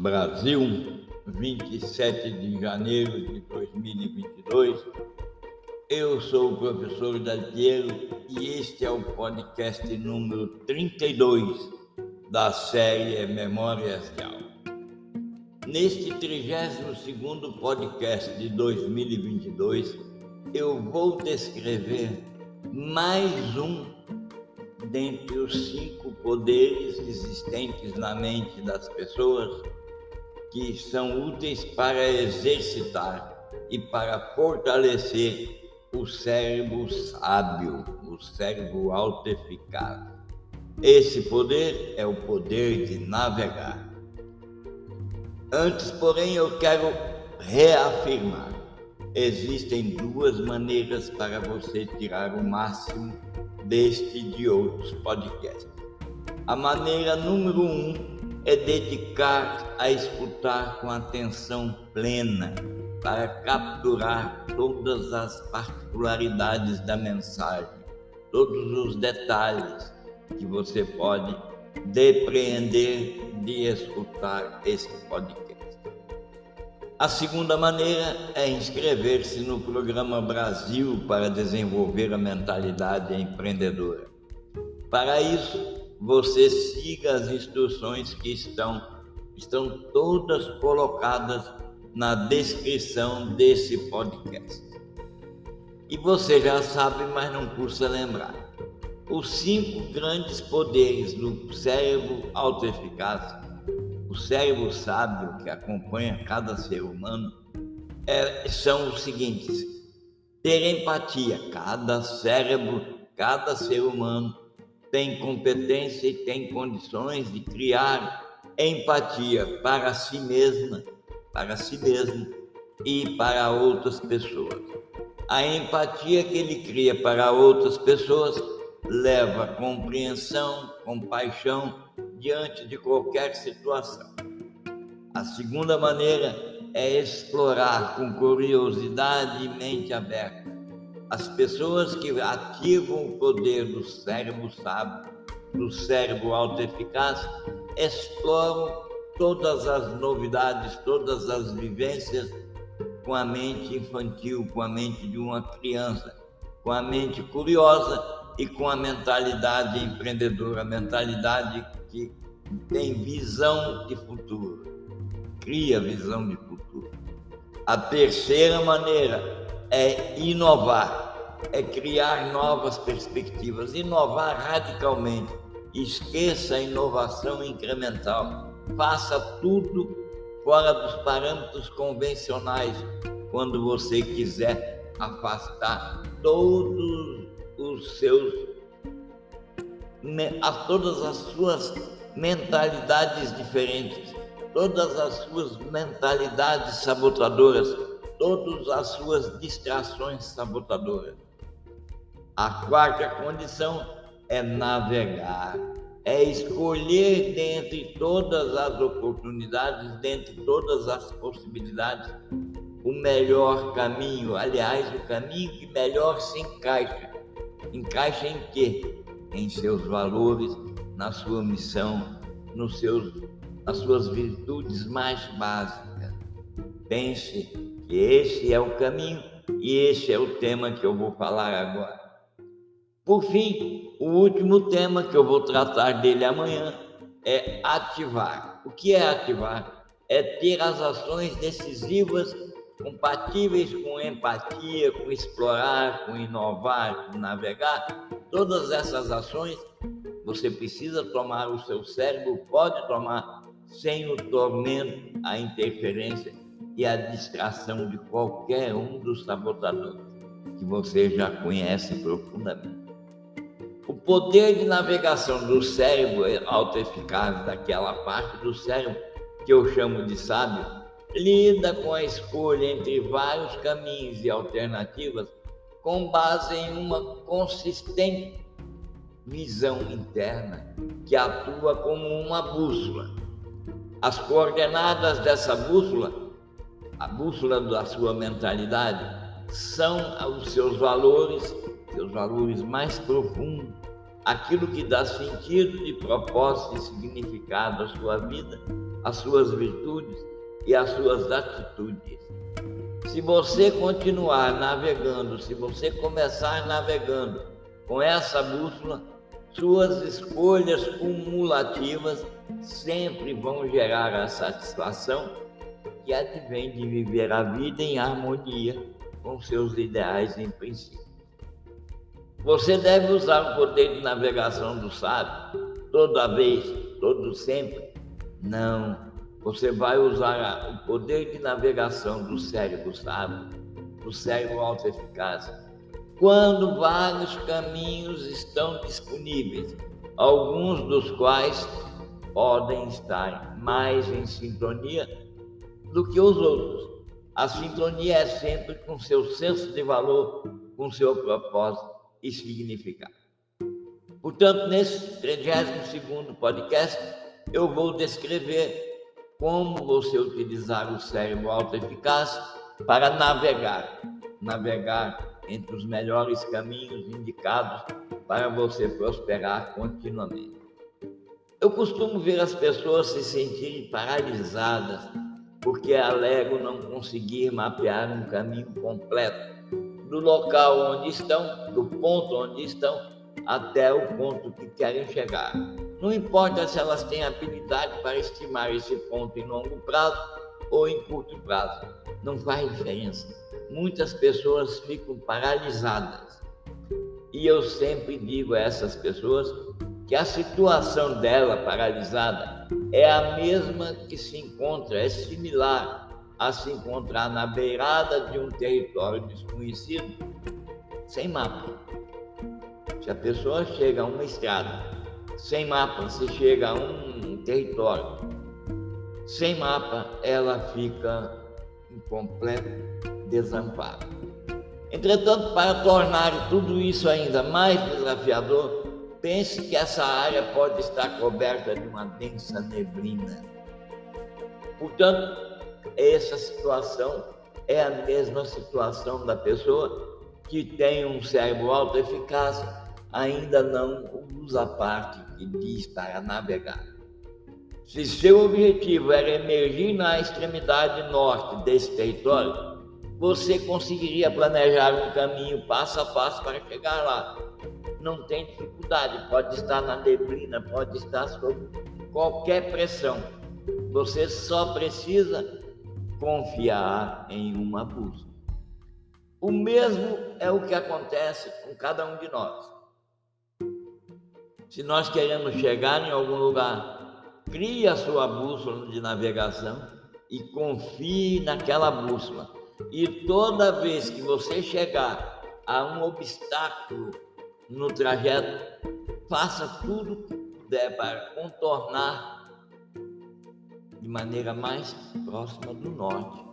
Brasil, 27 de janeiro de 2022. Eu sou o professor Daltiero e este é o podcast número 32 da série Memórias de Alma. Neste 32 podcast de 2022, eu vou descrever mais um dentre os cinco poderes existentes na mente das pessoas que são úteis para exercitar e para fortalecer o cérebro sábio, o cérebro autoeficaz. Esse poder é o poder de navegar. Antes, porém, eu quero reafirmar: existem duas maneiras para você tirar o máximo deste e de outros podcasts. A maneira número um é dedicar a escutar com atenção plena para capturar todas as particularidades da mensagem, todos os detalhes que você pode depreender de escutar esse podcast. A segunda maneira é inscrever-se no programa Brasil para desenvolver a mentalidade empreendedora. Para isso, você siga as instruções que estão estão todas colocadas na descrição desse podcast. E você já sabe, mas não custa lembrar os cinco grandes poderes do cérebro autoeficaz, o cérebro sábio que acompanha cada ser humano, é, são os seguintes: ter empatia. Cada cérebro, cada ser humano tem competência e tem condições de criar empatia para si mesma, para si mesmo e para outras pessoas. A empatia que ele cria para outras pessoas leva compreensão, compaixão diante de qualquer situação. A segunda maneira é explorar com curiosidade e mente aberta. As pessoas que ativam o poder do cérebro sábio, do cérebro autoeficaz, exploram todas as novidades, todas as vivências com a mente infantil, com a mente de uma criança, com a mente curiosa e com a mentalidade empreendedora, a mentalidade que tem visão de futuro, cria visão de futuro. A terceira maneira é inovar, é criar novas perspectivas, inovar radicalmente. Esqueça a inovação incremental, faça tudo fora dos parâmetros convencionais quando você quiser afastar todos os seus a todas as suas mentalidades diferentes, todas as suas mentalidades sabotadoras, todas as suas distrações sabotadoras. A quarta condição é navegar, é escolher dentre todas as oportunidades, dentre todas as possibilidades, o melhor caminho, aliás, o caminho que melhor se encaixa Encaixa em quê? Em seus valores, na sua missão, nos seus, nas suas virtudes mais básicas. Pense esse é o caminho e esse é o tema que eu vou falar agora. Por fim, o último tema que eu vou tratar dele amanhã é ativar. O que é ativar? É ter as ações decisivas compatíveis com empatia, com explorar, com inovar, com navegar, todas essas ações você precisa tomar, o seu cérebro pode tomar sem o tormento, a interferência e a distração de qualquer um dos sabotadores que você já conhece profundamente. O poder de navegação do cérebro é autoeficaz, daquela parte do cérebro que eu chamo de sábio, lida com a escolha entre vários caminhos e alternativas com base em uma consistente visão interna que atua como uma bússola. As coordenadas dessa bússola, a bússola da sua mentalidade, são os seus valores, seus valores mais profundos, aquilo que dá sentido de propósito e significado à sua vida, às suas virtudes e às suas atitudes. Se você continuar navegando, se você começar navegando com essa bússola, suas escolhas cumulativas sempre vão gerar a satisfação que advém de viver a vida em harmonia com seus ideais e princípios. Você deve usar o poder de navegação do sábio toda vez, todo sempre? Não. Você vai usar o poder de navegação do cérebro sábio, do cérebro auto-eficaz, quando vários caminhos estão disponíveis, alguns dos quais podem estar mais em sintonia do que os outros. A sintonia é sempre com seu senso de valor, com seu propósito e significado. Portanto, nesse 32 podcast, eu vou descrever como você utilizar o cérebro autoeficaz para navegar, navegar entre os melhores caminhos indicados para você prosperar continuamente. Eu costumo ver as pessoas se sentirem paralisadas porque alegam não conseguir mapear um caminho completo do local onde estão, do ponto onde estão, até o ponto que querem chegar. Não importa se elas têm habilidade para estimar esse ponto em longo prazo ou em curto prazo, não faz diferença. Muitas pessoas ficam paralisadas. E eu sempre digo a essas pessoas que a situação dela paralisada é a mesma que se encontra, é similar a se encontrar na beirada de um território desconhecido, sem mapa. Se a pessoa chega a uma estrada, sem mapa, se chega a um território, sem mapa, ela fica em completo desamparo. Entretanto, para tornar tudo isso ainda mais desafiador, pense que essa área pode estar coberta de uma densa neblina. Portanto, essa situação é a mesma situação da pessoa que tem um cérebro alto eficaz, ainda não usa a parte que diz para navegar. Se seu objetivo era emergir na extremidade norte desse território, você conseguiria planejar um caminho passo a passo para chegar lá. Não tem dificuldade, pode estar na neblina, pode estar sob qualquer pressão. Você só precisa confiar em uma bússola. O mesmo é o que acontece com cada um de nós. Se nós queremos chegar em algum lugar, crie a sua bússola de navegação e confie naquela bússola. E toda vez que você chegar a um obstáculo no trajeto, faça tudo que puder para contornar de maneira mais próxima do norte,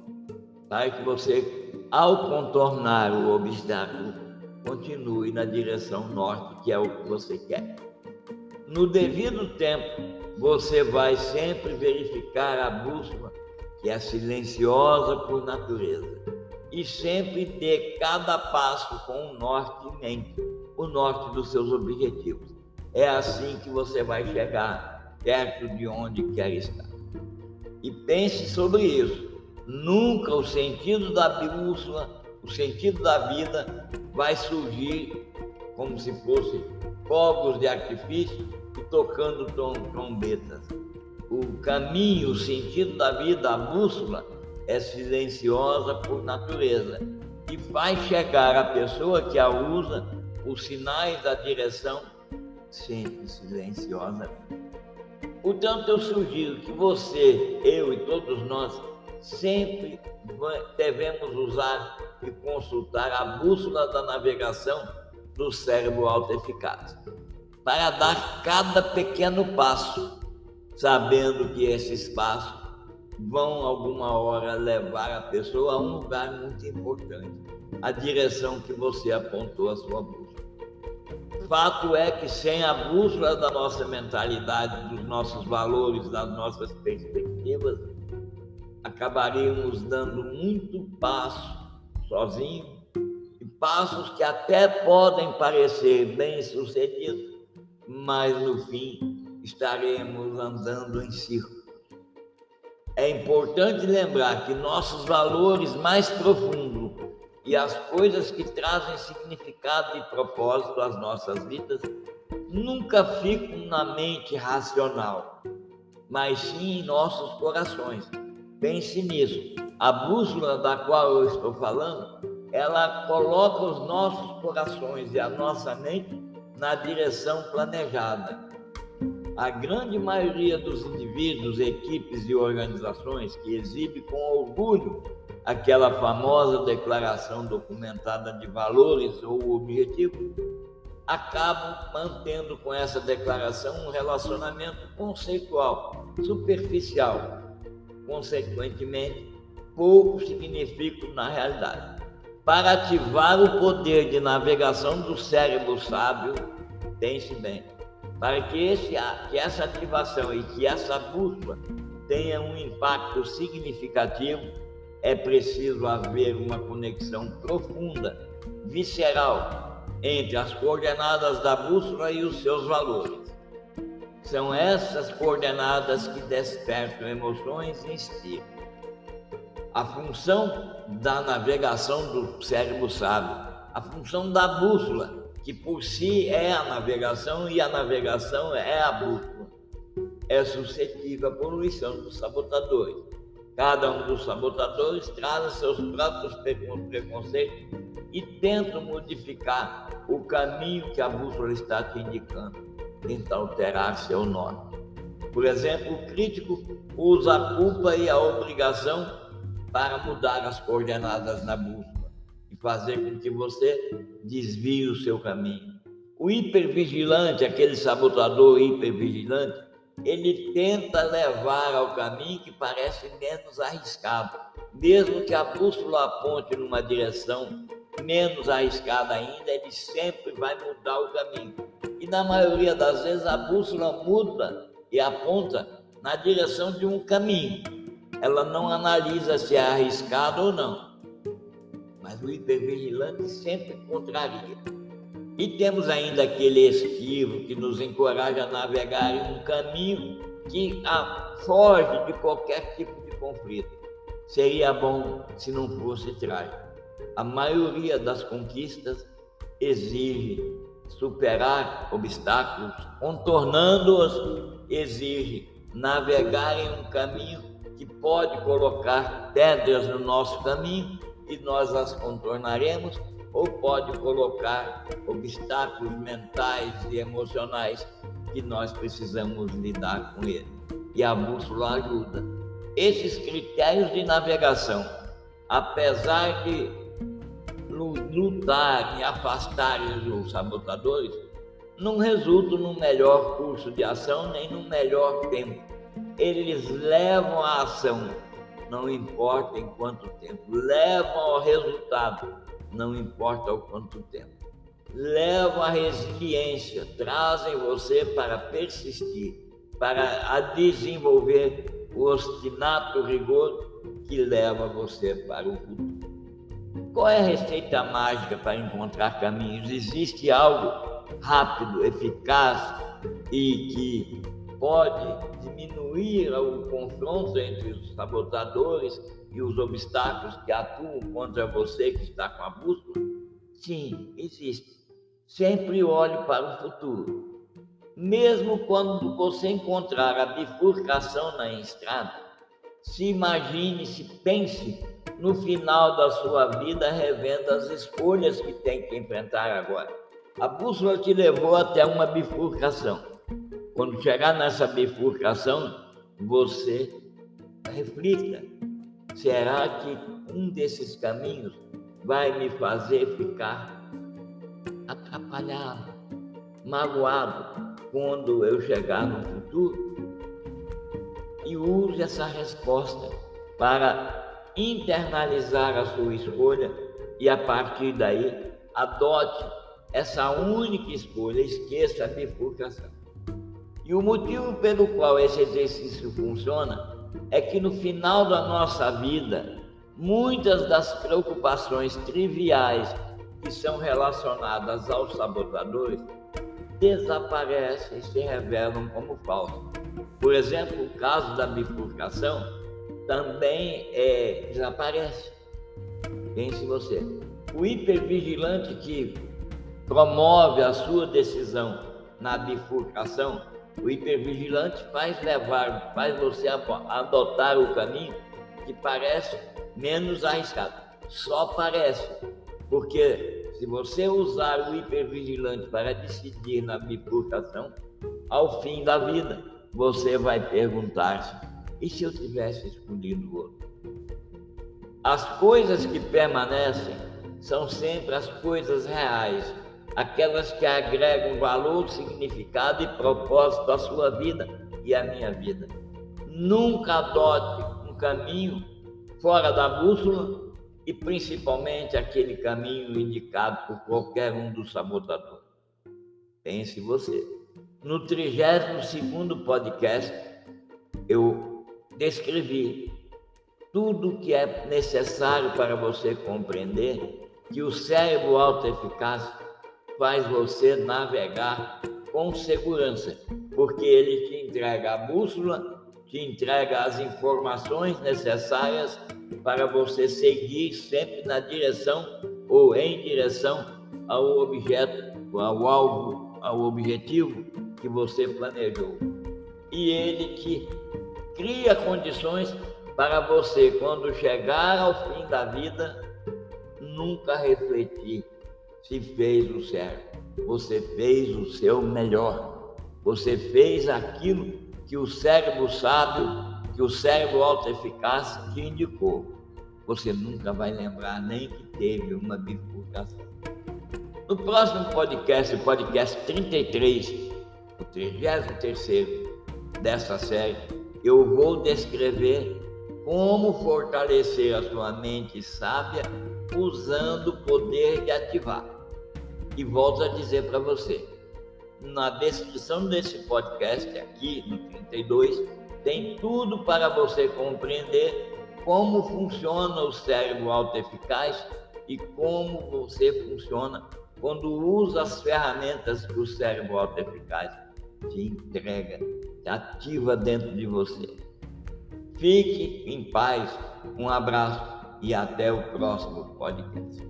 para que você, ao contornar o obstáculo, continue na direção norte, que é o que você quer. No devido tempo, você vai sempre verificar a bússola, que é silenciosa por natureza, e sempre ter cada passo com o norte em mente, o norte dos seus objetivos. É assim que você vai chegar perto de onde quer estar e pense sobre isso. Nunca o sentido da bússola, o sentido da vida vai surgir como se fosse fogos de artifício e tocando trombetas. O caminho, o sentido da vida, a bússola, é silenciosa por natureza e faz chegar à pessoa que a usa os sinais da direção sempre silenciosa. Portanto, eu sugiro que você, eu e todos nós, sempre devemos usar e consultar a bússola da navegação do cérebro auto-eficaz, para dar cada pequeno passo, sabendo que esses passos vão alguma hora levar a pessoa a um lugar muito importante, a direção que você apontou a sua bússola. Fato é que sem a bússola da nossa mentalidade, dos nossos valores, das nossas perspectivas, acabaríamos dando muito passo sozinho e passos que até podem parecer bem-sucedidos, mas no fim estaremos andando em círculo. É importante lembrar que nossos valores mais profundos e as coisas que trazem significado e propósito às nossas vidas nunca ficam na mente racional, mas sim em nossos corações. Pense nisso. A bússola da qual eu estou falando, ela coloca os nossos corações e a nossa mente na direção planejada. A grande maioria dos indivíduos, equipes e organizações que exibe com orgulho aquela famosa declaração documentada de valores ou objetivos, acabam mantendo com essa declaração um relacionamento conceitual, superficial. Consequentemente, pouco significa na realidade. Para ativar o poder de navegação do cérebro sábio, pense bem, para que, esse, que essa ativação e que essa bússola tenha um impacto significativo, é preciso haver uma conexão profunda, visceral, entre as coordenadas da bússola e os seus valores. São essas coordenadas que despertam emoções e inspiram. A função da navegação do cérebro sábio, a função da bússola, que por si é a navegação e a navegação é a bússola, é suscetível à poluição dos sabotadores. Cada um dos sabotadores traz seus próprios preconceitos e tenta modificar o caminho que a bússola está te indicando, tenta alterar seu norte. Por exemplo, o crítico usa a culpa e a obrigação para mudar as coordenadas na bússola fazer com que você desvie o seu caminho. O hipervigilante, aquele sabotador hipervigilante, ele tenta levar ao caminho que parece menos arriscado, mesmo que a bússola aponte numa direção menos arriscada ainda, ele sempre vai mudar o caminho. E na maioria das vezes a bússola muda e aponta na direção de um caminho. Ela não analisa se é arriscado ou não. Mas o hipervigilante sempre contraria. E temos ainda aquele esquivo que nos encoraja a navegar em um caminho que foge de qualquer tipo de conflito. Seria bom se não fosse trágico. A maioria das conquistas exige superar obstáculos, contornando-os, exige navegar em um caminho que pode colocar pedras no nosso caminho e nós as contornaremos ou pode colocar obstáculos mentais e emocionais que nós precisamos lidar com ele. E a bússola ajuda. Esses critérios de navegação, apesar de lutar e afastar os sabotadores, não resultam no melhor curso de ação nem no melhor tempo. Eles levam a ação, não importa em quanto tempo, levam ao resultado não importa o quanto tempo. Levam a resiliência, trazem você para persistir, para a desenvolver o ostinato rigor que leva você para o futuro. Qual é a receita mágica para encontrar caminhos? Existe algo rápido, eficaz e que pode diminuir o confronto entre os sabotadores e os obstáculos que atuam contra você que está com a bússola? Sim, existe. Sempre olhe para o futuro. Mesmo quando você encontrar a bifurcação na estrada, se imagine, se pense no final da sua vida revendo as escolhas que tem que enfrentar agora. A bússola te levou até uma bifurcação. Quando chegar nessa bifurcação, você reflita Será que um desses caminhos vai me fazer ficar atrapalhado, magoado quando eu chegar no futuro? E use essa resposta para internalizar a sua escolha e a partir daí adote essa única escolha, esqueça a bifurcação. E o motivo pelo qual esse exercício funciona é que no final da nossa vida, muitas das preocupações triviais que são relacionadas aos sabotadores desaparecem e se revelam como falsos. Por exemplo, o caso da bifurcação também é, desaparece. Pense você. O hipervigilante que promove a sua decisão na bifurcação, o hipervigilante faz levar, faz você adotar o caminho que parece menos arriscado. Só parece, porque se você usar o hipervigilante para decidir na bifurcação, ao fim da vida, você vai perguntar-se: e se eu tivesse escolhido o outro? As coisas que permanecem são sempre as coisas reais, aquelas que agregam valor, significado e propósito à sua vida e à minha vida. Nunca adote um caminho fora da bússola e principalmente aquele caminho indicado por qualquer um dos sabotadores. Pense você. No 32 podcast, eu descrevi tudo o que é necessário para você compreender que o cérebro autoeficaz faz você navegar com segurança, porque ele te entrega a bússola te entrega as informações necessárias para você seguir sempre na direção ou em direção ao objeto, ao alvo, ao objetivo que você planejou. E ele te cria condições para você, quando chegar ao fim da vida, nunca refletir se fez o certo. Você fez o seu melhor. Você fez aquilo que o cérebro sábio, que o cérebro autoeficaz te indicou. Você nunca vai lembrar nem que teve uma bifurcação. No próximo podcast, o podcast 33, o 33 dessa série, eu vou descrever como fortalecer a sua mente sábia usando o poder de ativar. E volto a dizer para você, na descrição desse podcast, aqui no 32, tem tudo para você compreender como funciona o cérebro autoeficaz e como você funciona quando usa as ferramentas que o cérebro autoeficaz te entrega, te ativa dentro de você. Fique em paz, um abraço e até o próximo podcast.